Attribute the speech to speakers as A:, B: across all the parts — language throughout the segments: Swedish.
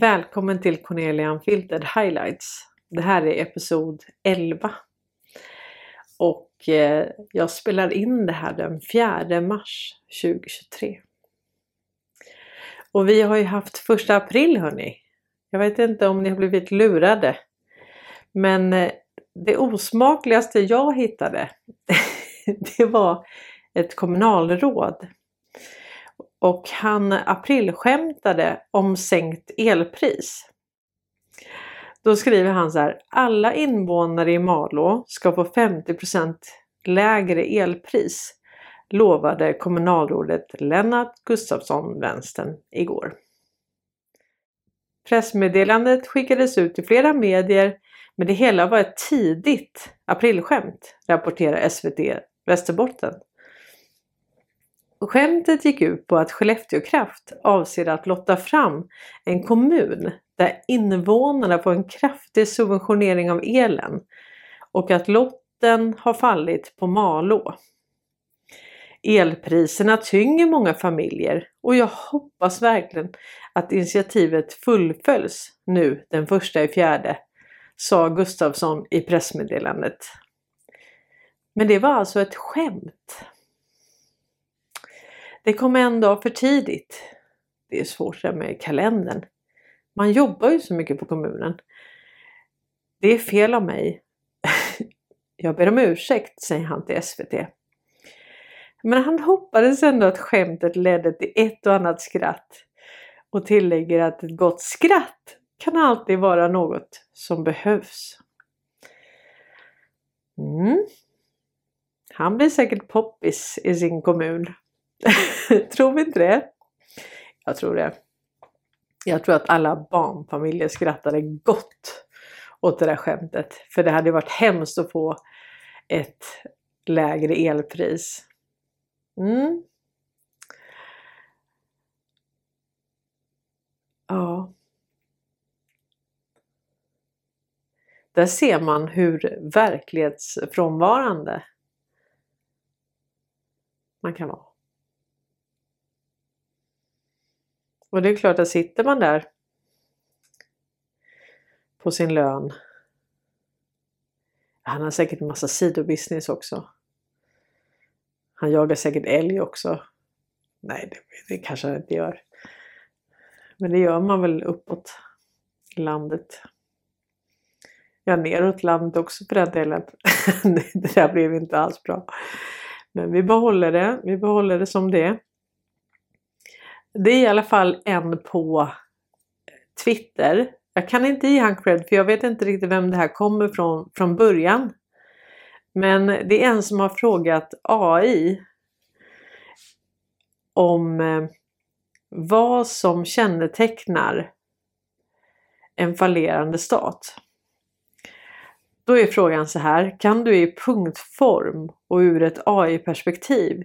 A: Välkommen till Cornelia Unfiltered Highlights. Det här är episod 11. Och eh, jag spelar in det här den 4 mars 2023. Och vi har ju haft första april hörni. Jag vet inte om ni har blivit lurade. Men eh, det osmakligaste jag hittade det var ett kommunalråd och han aprilskämtade om sänkt elpris. Då skriver han så här. Alla invånare i Malå ska få 50% lägre elpris lovade kommunalrådet Lennart Gustafsson, vänstern, igår. Pressmeddelandet skickades ut till flera medier men det hela var ett tidigt aprilskämt, rapporterar SVT Västerbotten. Skämtet gick ut på att Skellefteå Kraft avser att lotta fram en kommun där invånarna får en kraftig subventionering av elen och att lotten har fallit på Malå. Elpriserna tynger många familjer och jag hoppas verkligen att initiativet fullföljs nu den första i fjärde, sa Gustafsson i pressmeddelandet. Men det var alltså ett skämt. Det kom en dag för tidigt. Det är svårt det med kalendern. Man jobbar ju så mycket på kommunen. Det är fel av mig. Jag ber om ursäkt, säger han till SVT. Men han hoppades ändå att skämtet ledde till ett och annat skratt och tillägger att ett gott skratt kan alltid vara något som behövs. Mm. Han blir säkert poppis i sin kommun. tror vi inte det? Jag tror det. Jag tror att alla barnfamiljer skrattade gott åt det där skämtet. För det hade varit hemskt att få ett lägre elpris. Mm. Ja. Där ser man hur verklighetsfrånvarande man kan vara. Och det är klart att sitter man där på sin lön. Han har säkert en massa sidobusiness också. Han jagar säkert älg också. Nej, det, det kanske han inte gör. Men det gör man väl uppåt landet. Ja, neråt landet också för den delen. det där blev inte alls bra. Men vi behåller det. Vi behåller det som det det är i alla fall en på Twitter. Jag kan inte ge han cred för jag vet inte riktigt vem det här kommer från från början. Men det är en som har frågat AI om eh, vad som kännetecknar en fallerande stat. Då är frågan så här, kan du i punktform och ur ett AI-perspektiv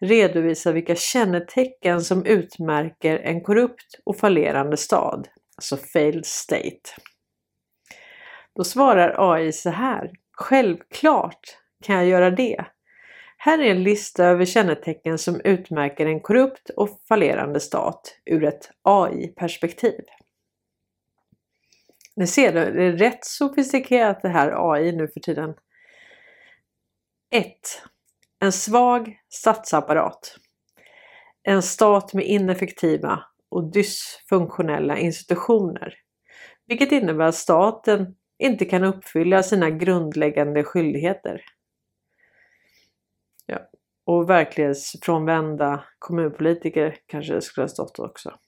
A: redovisa vilka kännetecken som utmärker en korrupt och fallerande stad, alltså failed state? Då svarar AI så här, självklart kan jag göra det. Här är en lista över kännetecken som utmärker en korrupt och fallerande stat ur ett AI-perspektiv. Ni ser, det är rätt sofistikerat det här AI nu för tiden. 1. En svag statsapparat. En stat med ineffektiva och dysfunktionella institutioner. Vilket innebär att staten inte kan uppfylla sina grundläggande skyldigheter. Ja. Och verklighetsfrånvända kommunpolitiker kanske det skulle ha stått också.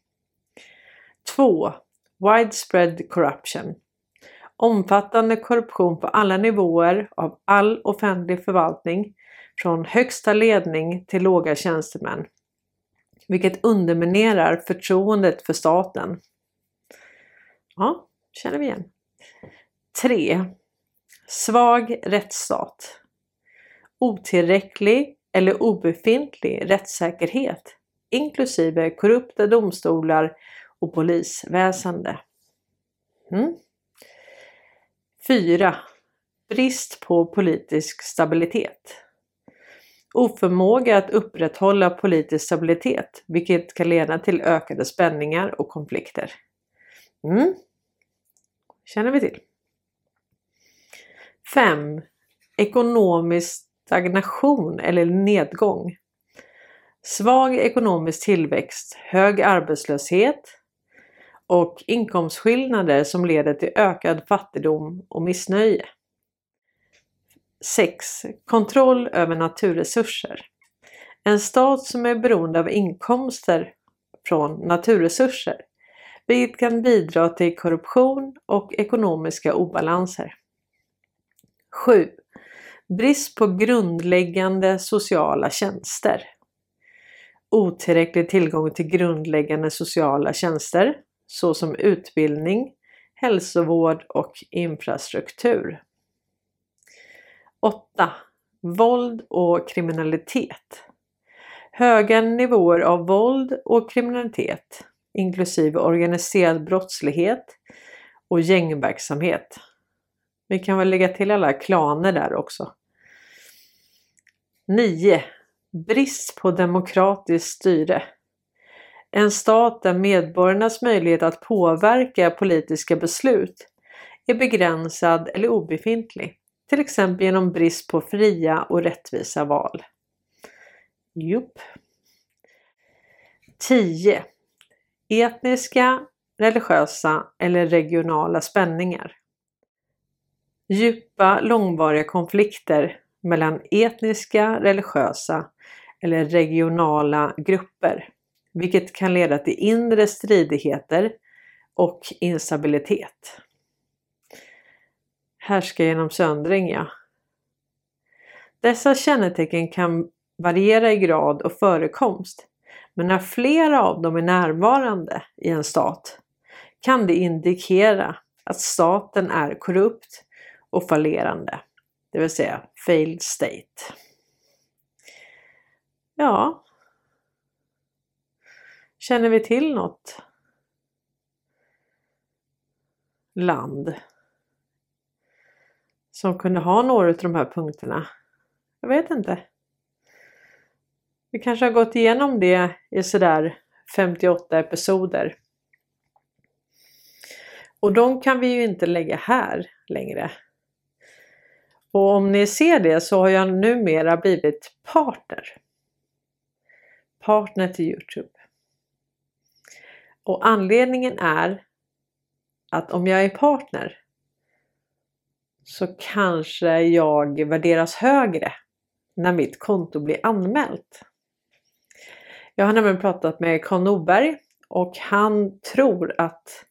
A: 2. Widespread corruption. Omfattande korruption på alla nivåer av all offentlig förvaltning från högsta ledning till låga tjänstemän. Vilket underminerar förtroendet för staten. Ja, känner vi igen. 3. Svag rättsstat. Otillräcklig eller obefintlig rättssäkerhet inklusive korrupta domstolar och polisväsende. Mm. 4. Brist på politisk stabilitet. Oförmåga att upprätthålla politisk stabilitet vilket kan leda till ökade spänningar och konflikter. Mm. Känner vi till. 5. Ekonomisk stagnation eller nedgång. Svag ekonomisk tillväxt, hög arbetslöshet och inkomstskillnader som leder till ökad fattigdom och missnöje. 6. Kontroll över naturresurser. En stat som är beroende av inkomster från naturresurser, vilket kan bidra till korruption och ekonomiska obalanser. 7. Brist på grundläggande sociala tjänster. Otillräcklig tillgång till grundläggande sociala tjänster såsom utbildning, hälsovård och infrastruktur. 8. Våld och kriminalitet. Höga nivåer av våld och kriminalitet inklusive organiserad brottslighet och gängverksamhet. Vi kan väl lägga till alla klaner där också. 9. Brist på demokratiskt styre. En stat där medborgarnas möjlighet att påverka politiska beslut är begränsad eller obefintlig. Till exempel genom brist på fria och rättvisa val. Jupp. 10. Etniska, religiösa eller regionala spänningar. Djupa långvariga konflikter mellan etniska, religiösa eller regionala grupper, vilket kan leda till inre stridigheter och instabilitet. Härska genom söndring, ja. Dessa kännetecken kan variera i grad och förekomst, men när flera av dem är närvarande i en stat kan det indikera att staten är korrupt och fallerande, det vill säga failed state. Ja. Känner vi till något land som kunde ha några av de här punkterna? Jag vet inte. Vi kanske har gått igenom det i sådär 58 episoder. Och de kan vi ju inte lägga här längre. Och om ni ser det så har jag numera blivit partner. Partner till Youtube. Och anledningen är att om jag är partner så kanske jag värderas högre när mitt konto blir anmält. Jag har nämligen pratat med Karl Norberg och han tror att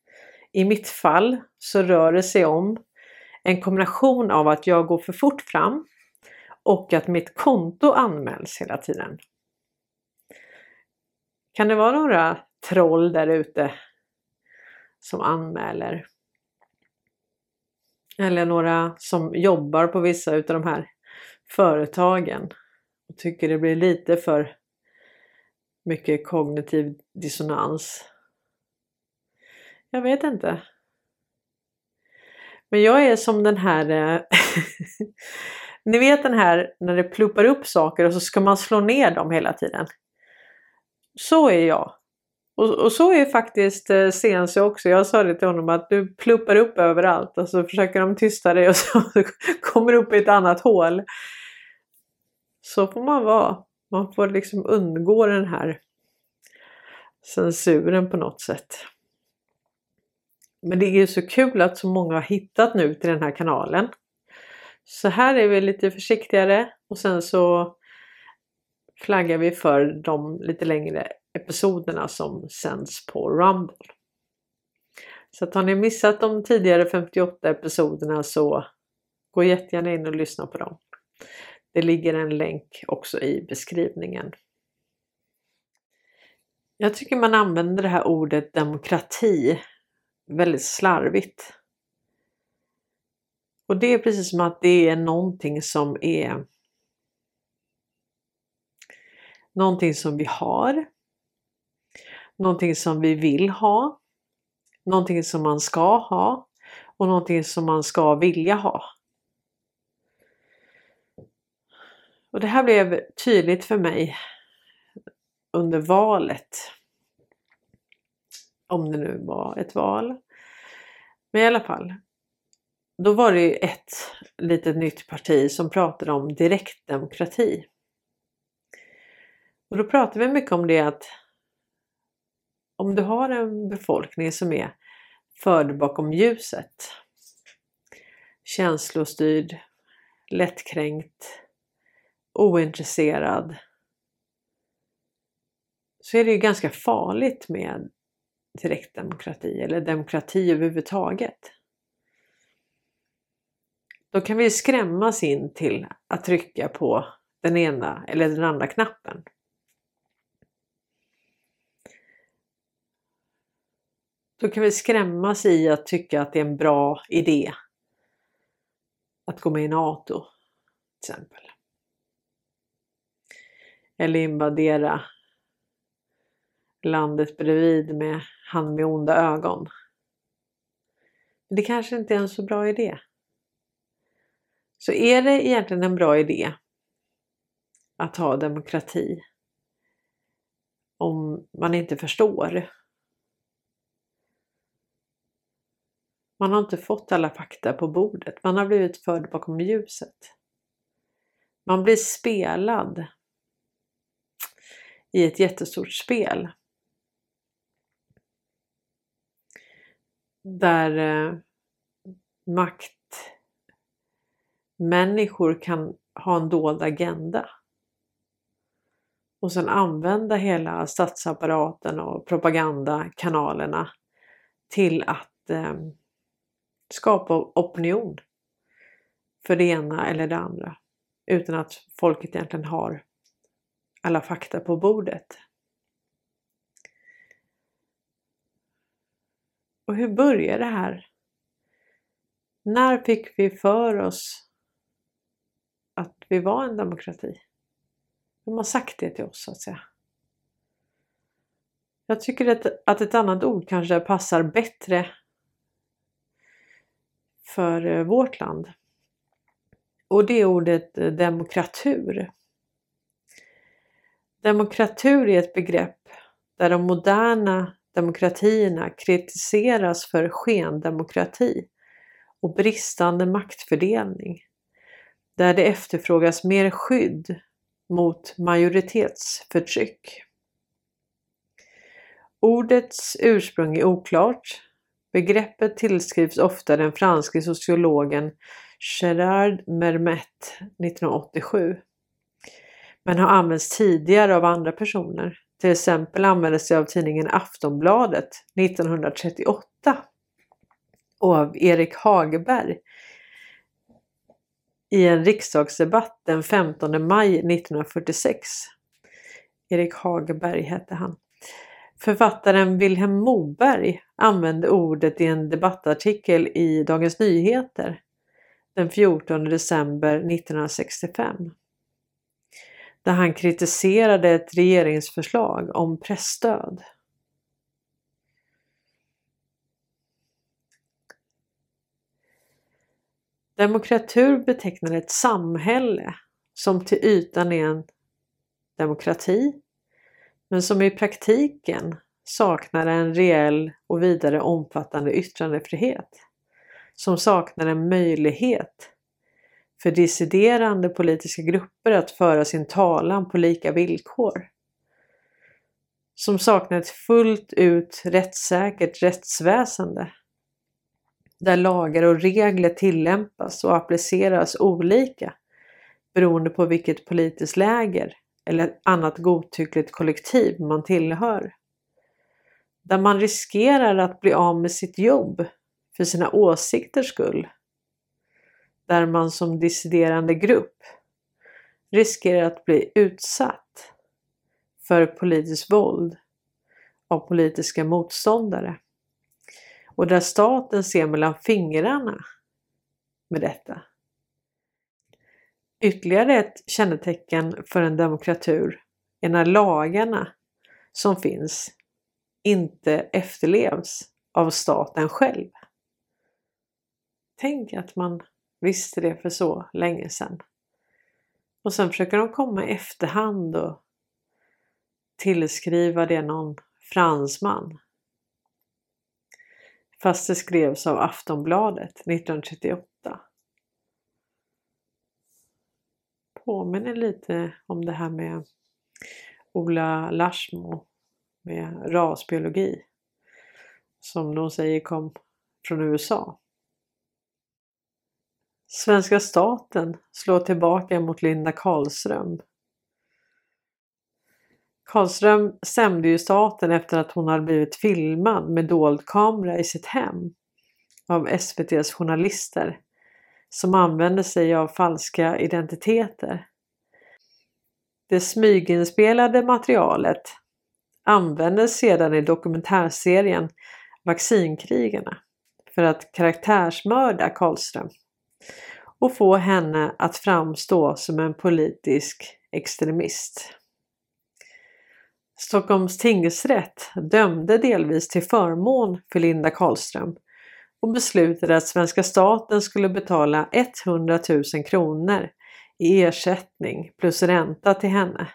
A: i mitt fall så rör det sig om en kombination av att jag går för fort fram och att mitt konto anmäls hela tiden. Kan det vara några troll där ute som anmäler? Eller några som jobbar på vissa utav de här företagen och tycker det blir lite för mycket kognitiv dissonans. Jag vet inte. Men jag är som den här eh, Ni vet den här när det pluppar upp saker och så ska man slå ner dem hela tiden. Så är jag. Och, och så är faktiskt eh, Sense också. Jag sa det till honom att du pluppar upp överallt och så försöker de tysta dig och så kommer du upp i ett annat hål. Så får man vara. Man får liksom undgå den här censuren på något sätt. Men det är ju så kul att så många har hittat nu till den här kanalen. Så här är vi lite försiktigare och sen så flaggar vi för de lite längre episoderna som sänds på Rumble. Så att har ni missat de tidigare 58 episoderna så gå jättegärna in och lyssna på dem. Det ligger en länk också i beskrivningen. Jag tycker man använder det här ordet demokrati väldigt slarvigt. Och det är precis som att det är någonting som är någonting som vi har. Någonting som vi vill ha. Någonting som man ska ha och någonting som man ska vilja ha. Och det här blev tydligt för mig under valet. Om det nu var ett val. Men i alla fall. Då var det ju ett litet nytt parti som pratade om direktdemokrati. Och då pratar vi mycket om det att om du har en befolkning som är förd bakom ljuset, känslostyrd, lättkränkt, ointresserad, så är det ju ganska farligt med direktdemokrati eller demokrati överhuvudtaget. Då kan vi skrämmas in till att trycka på den ena eller den andra knappen. Då kan vi skrämmas i att tycka att det är en bra idé att gå med i NATO till exempel. Eller invadera landet bredvid med han med onda ögon. Men det kanske inte är en så bra idé. Så är det egentligen en bra idé att ha demokrati om man inte förstår? Man har inte fått alla fakta på bordet. Man har blivit förd bakom ljuset. Man blir spelad i ett jättestort spel. Där eh, maktmänniskor kan ha en dold agenda. Och sen använda hela statsapparaten och propagandakanalerna till att eh, skapa opinion för det ena eller det andra utan att folket egentligen har alla fakta på bordet. Och hur började det här? När fick vi för oss att vi var en demokrati? Vem har sagt det till oss så att säga? Jag tycker att, att ett annat ord kanske passar bättre för eh, vårt land. Och det är ordet eh, demokratur. Demokratur är ett begrepp där de moderna demokratierna kritiseras för skendemokrati och bristande maktfördelning. Där det efterfrågas mer skydd mot majoritetsförtryck. Ordets ursprung är oklart. Begreppet tillskrivs ofta den franske sociologen Gérard Mermet 1987 men har använts tidigare av andra personer. Till exempel användes det av tidningen Aftonbladet 1938 och av Erik Hageberg i en riksdagsdebatt den 15 maj 1946. Erik Hageberg hette han. Författaren Vilhelm Moberg använde ordet i en debattartikel i Dagens Nyheter den 14 december 1965 där han kritiserade ett regeringsförslag om pressstöd. Demokratur betecknar ett samhälle som till ytan är en demokrati men som i praktiken saknar en reell och vidare omfattande yttrandefrihet. Som saknar en möjlighet för dissiderande politiska grupper att föra sin talan på lika villkor. Som saknar ett fullt ut rättssäkert rättsväsende. Där lagar och regler tillämpas och appliceras olika beroende på vilket politiskt läger eller annat godtyckligt kollektiv man tillhör. Där man riskerar att bli av med sitt jobb för sina åsikters skull där man som dissiderande grupp riskerar att bli utsatt för politiskt våld av politiska motståndare. Och där staten ser mellan fingrarna med detta. Ytterligare ett kännetecken för en demokratur är när lagarna som finns inte efterlevs av staten själv. Tänk att man visste det för så länge sedan. Och sen försöker de komma i efterhand och tillskriva det någon fransman. Fast det skrevs av Aftonbladet 1938. Påminner lite om det här med Ola Larsmo med rasbiologi. Som de säger kom från USA. Svenska staten slår tillbaka mot Linda Karlström. Karlström stämde ju staten efter att hon hade blivit filmad med dold kamera i sitt hem av SVTs journalister som använder sig av falska identiteter. Det smyginspelade materialet användes sedan i dokumentärserien Vaccinkrigarna för att karaktärsmörda Karlström och få henne att framstå som en politisk extremist. Stockholms tingsrätt dömde delvis till förmån för Linda Karlström och beslutade att svenska staten skulle betala 100 000 kronor i ersättning plus ränta till henne.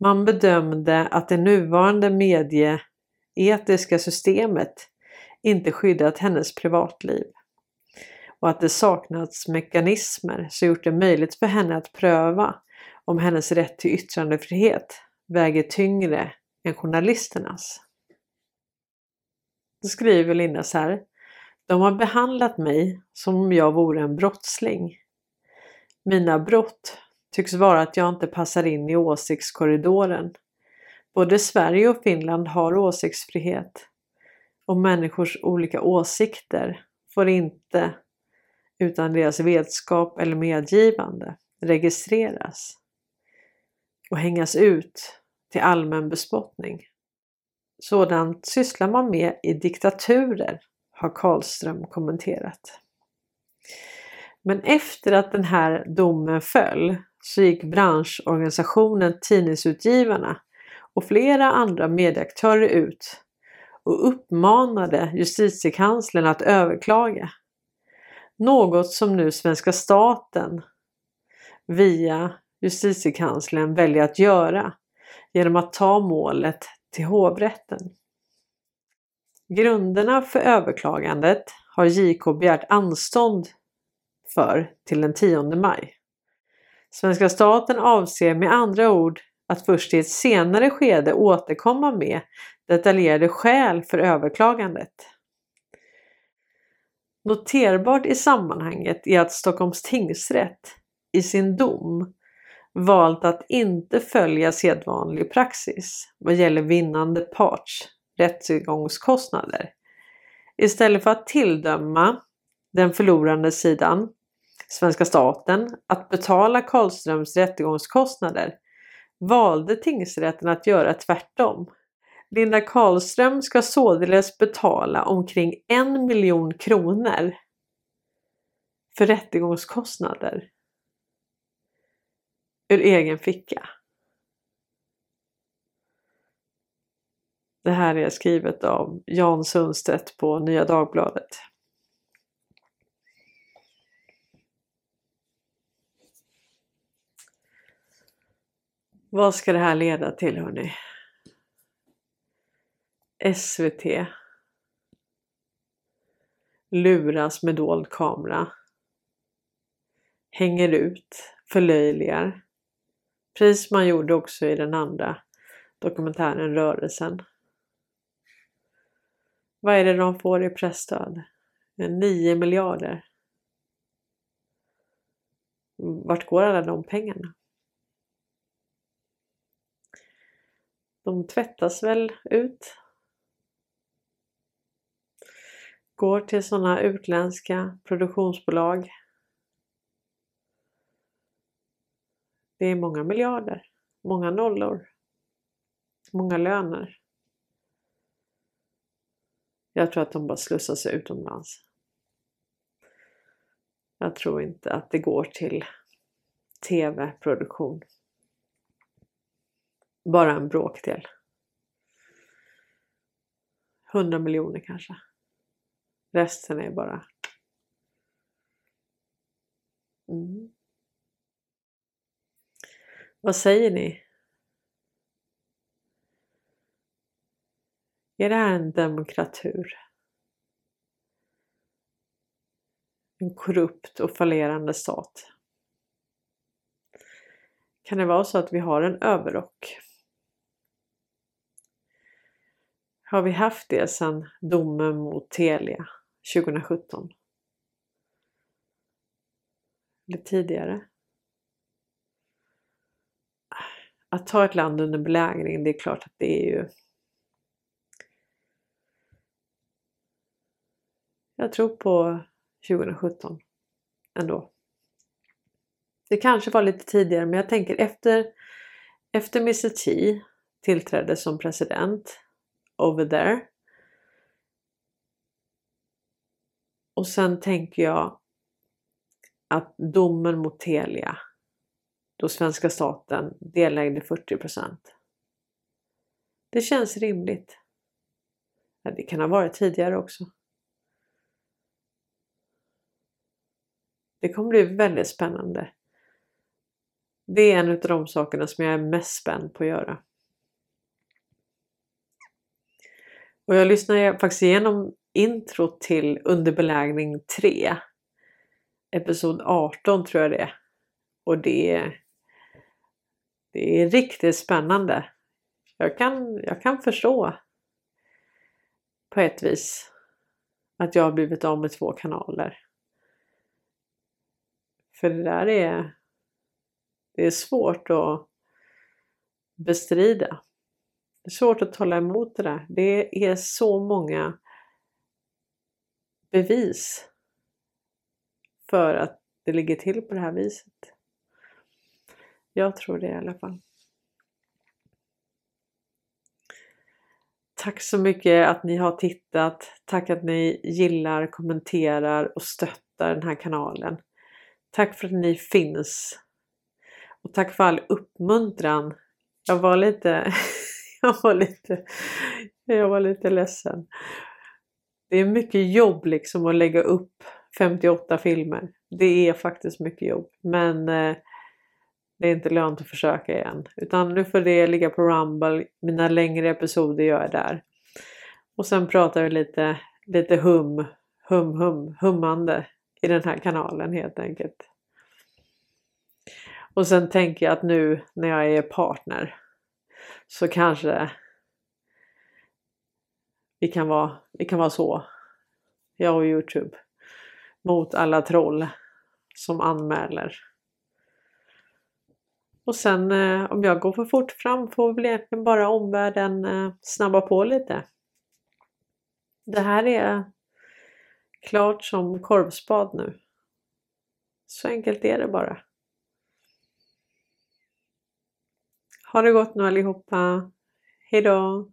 A: Man bedömde att det nuvarande medieetiska systemet inte skyddat hennes privatliv och att det saknats mekanismer som gjort det möjligt för henne att pröva om hennes rätt till yttrandefrihet väger tyngre än journalisternas. Då skriver Linda så här. De har behandlat mig som om jag vore en brottsling. Mina brott tycks vara att jag inte passar in i åsiktskorridoren. Både Sverige och Finland har åsiktsfrihet och människors olika åsikter får inte utan deras vetskap eller medgivande registreras och hängas ut till allmän bespottning. Sådant sysslar man med i diktaturer, har Karlström kommenterat. Men efter att den här domen föll så gick branschorganisationen Tidningsutgivarna och flera andra medieaktörer ut och uppmanade justitiekanslern att överklaga. Något som nu svenska staten via justitiekanslern väljer att göra genom att ta målet till hovrätten. Grunderna för överklagandet har JK begärt anstånd för till den 10 maj. Svenska staten avser med andra ord att först i ett senare skede återkomma med detaljerade skäl för överklagandet. Noterbart i sammanhanget är att Stockholms tingsrätt i sin dom valt att inte följa sedvanlig praxis vad gäller vinnande parts rättegångskostnader. Istället för att tilldöma den förlorande sidan, svenska staten, att betala Karlströms rättegångskostnader valde tingsrätten att göra tvärtom. Linda Karlström ska således betala omkring en miljon kronor för rättegångskostnader ur egen ficka. Det här är skrivet av Jan Sundstedt på Nya Dagbladet. Vad ska det här leda till hörni? SVT luras med dold kamera. Hänger ut, förlöjligar. Precis som han gjorde också i den andra dokumentären Rörelsen. Vad är det de får i pressstöd? 9 miljarder. Vart går alla de pengarna? De tvättas väl ut? Går till sådana utländska produktionsbolag. Det är många miljarder, många nollor, många löner. Jag tror att de bara slussar sig utomlands. Jag tror inte att det går till tv-produktion. Bara en bråkdel. 100 miljoner kanske. Resten är bara... Mm. Vad säger ni? Är det här en demokratur? En korrupt och fallerande stat? Kan det vara så att vi har en överrock? Har vi haft det sedan domen mot Telia 2017? Eller tidigare? Att ta ett land under belägring, det är klart att det är ju Jag tror på 2017 ändå. Det kanske var lite tidigare men jag tänker efter, efter Mr T tillträdde som president over there. Och sen tänker jag att domen mot Telia då svenska staten delägde 40% Det känns rimligt. Ja, det kan ha varit tidigare också. Det kommer bli väldigt spännande. Det är en av de sakerna som jag är mest spänd på att göra. Och jag lyssnade faktiskt igenom intro till Under belägring 3. Episod 18 tror jag det är. Och det är, det är riktigt spännande. Jag kan, jag kan förstå på ett vis att jag har blivit av med två kanaler. För det där är, det är svårt att bestrida. Det är svårt att tala emot det där. Det är så många bevis för att det ligger till på det här viset. Jag tror det i alla fall. Tack så mycket att ni har tittat. Tack att ni gillar, kommenterar och stöttar den här kanalen. Tack för att ni finns. Och tack för all uppmuntran. Jag var lite, jag var lite, jag var lite ledsen. Det är mycket jobb liksom att lägga upp 58 filmer. Det är faktiskt mycket jobb. Men eh, det är inte lönt att försöka igen. Utan nu får det ligga på Rumble. Mina längre episoder gör jag där. Och sen pratar vi lite, lite hum, hum, hum, hummande i den här kanalen helt enkelt. Och sen tänker jag att nu när jag är partner så kanske vi kan vara, vi kan vara så, jag och Youtube, mot alla troll som anmäler. Och sen eh, om jag går för fort fram får väl egentligen bara omvärlden eh, snabba på lite. Det här är klart som korvspad nu. Så enkelt är det bara. Ha det gott nu allihopa. Hejdå!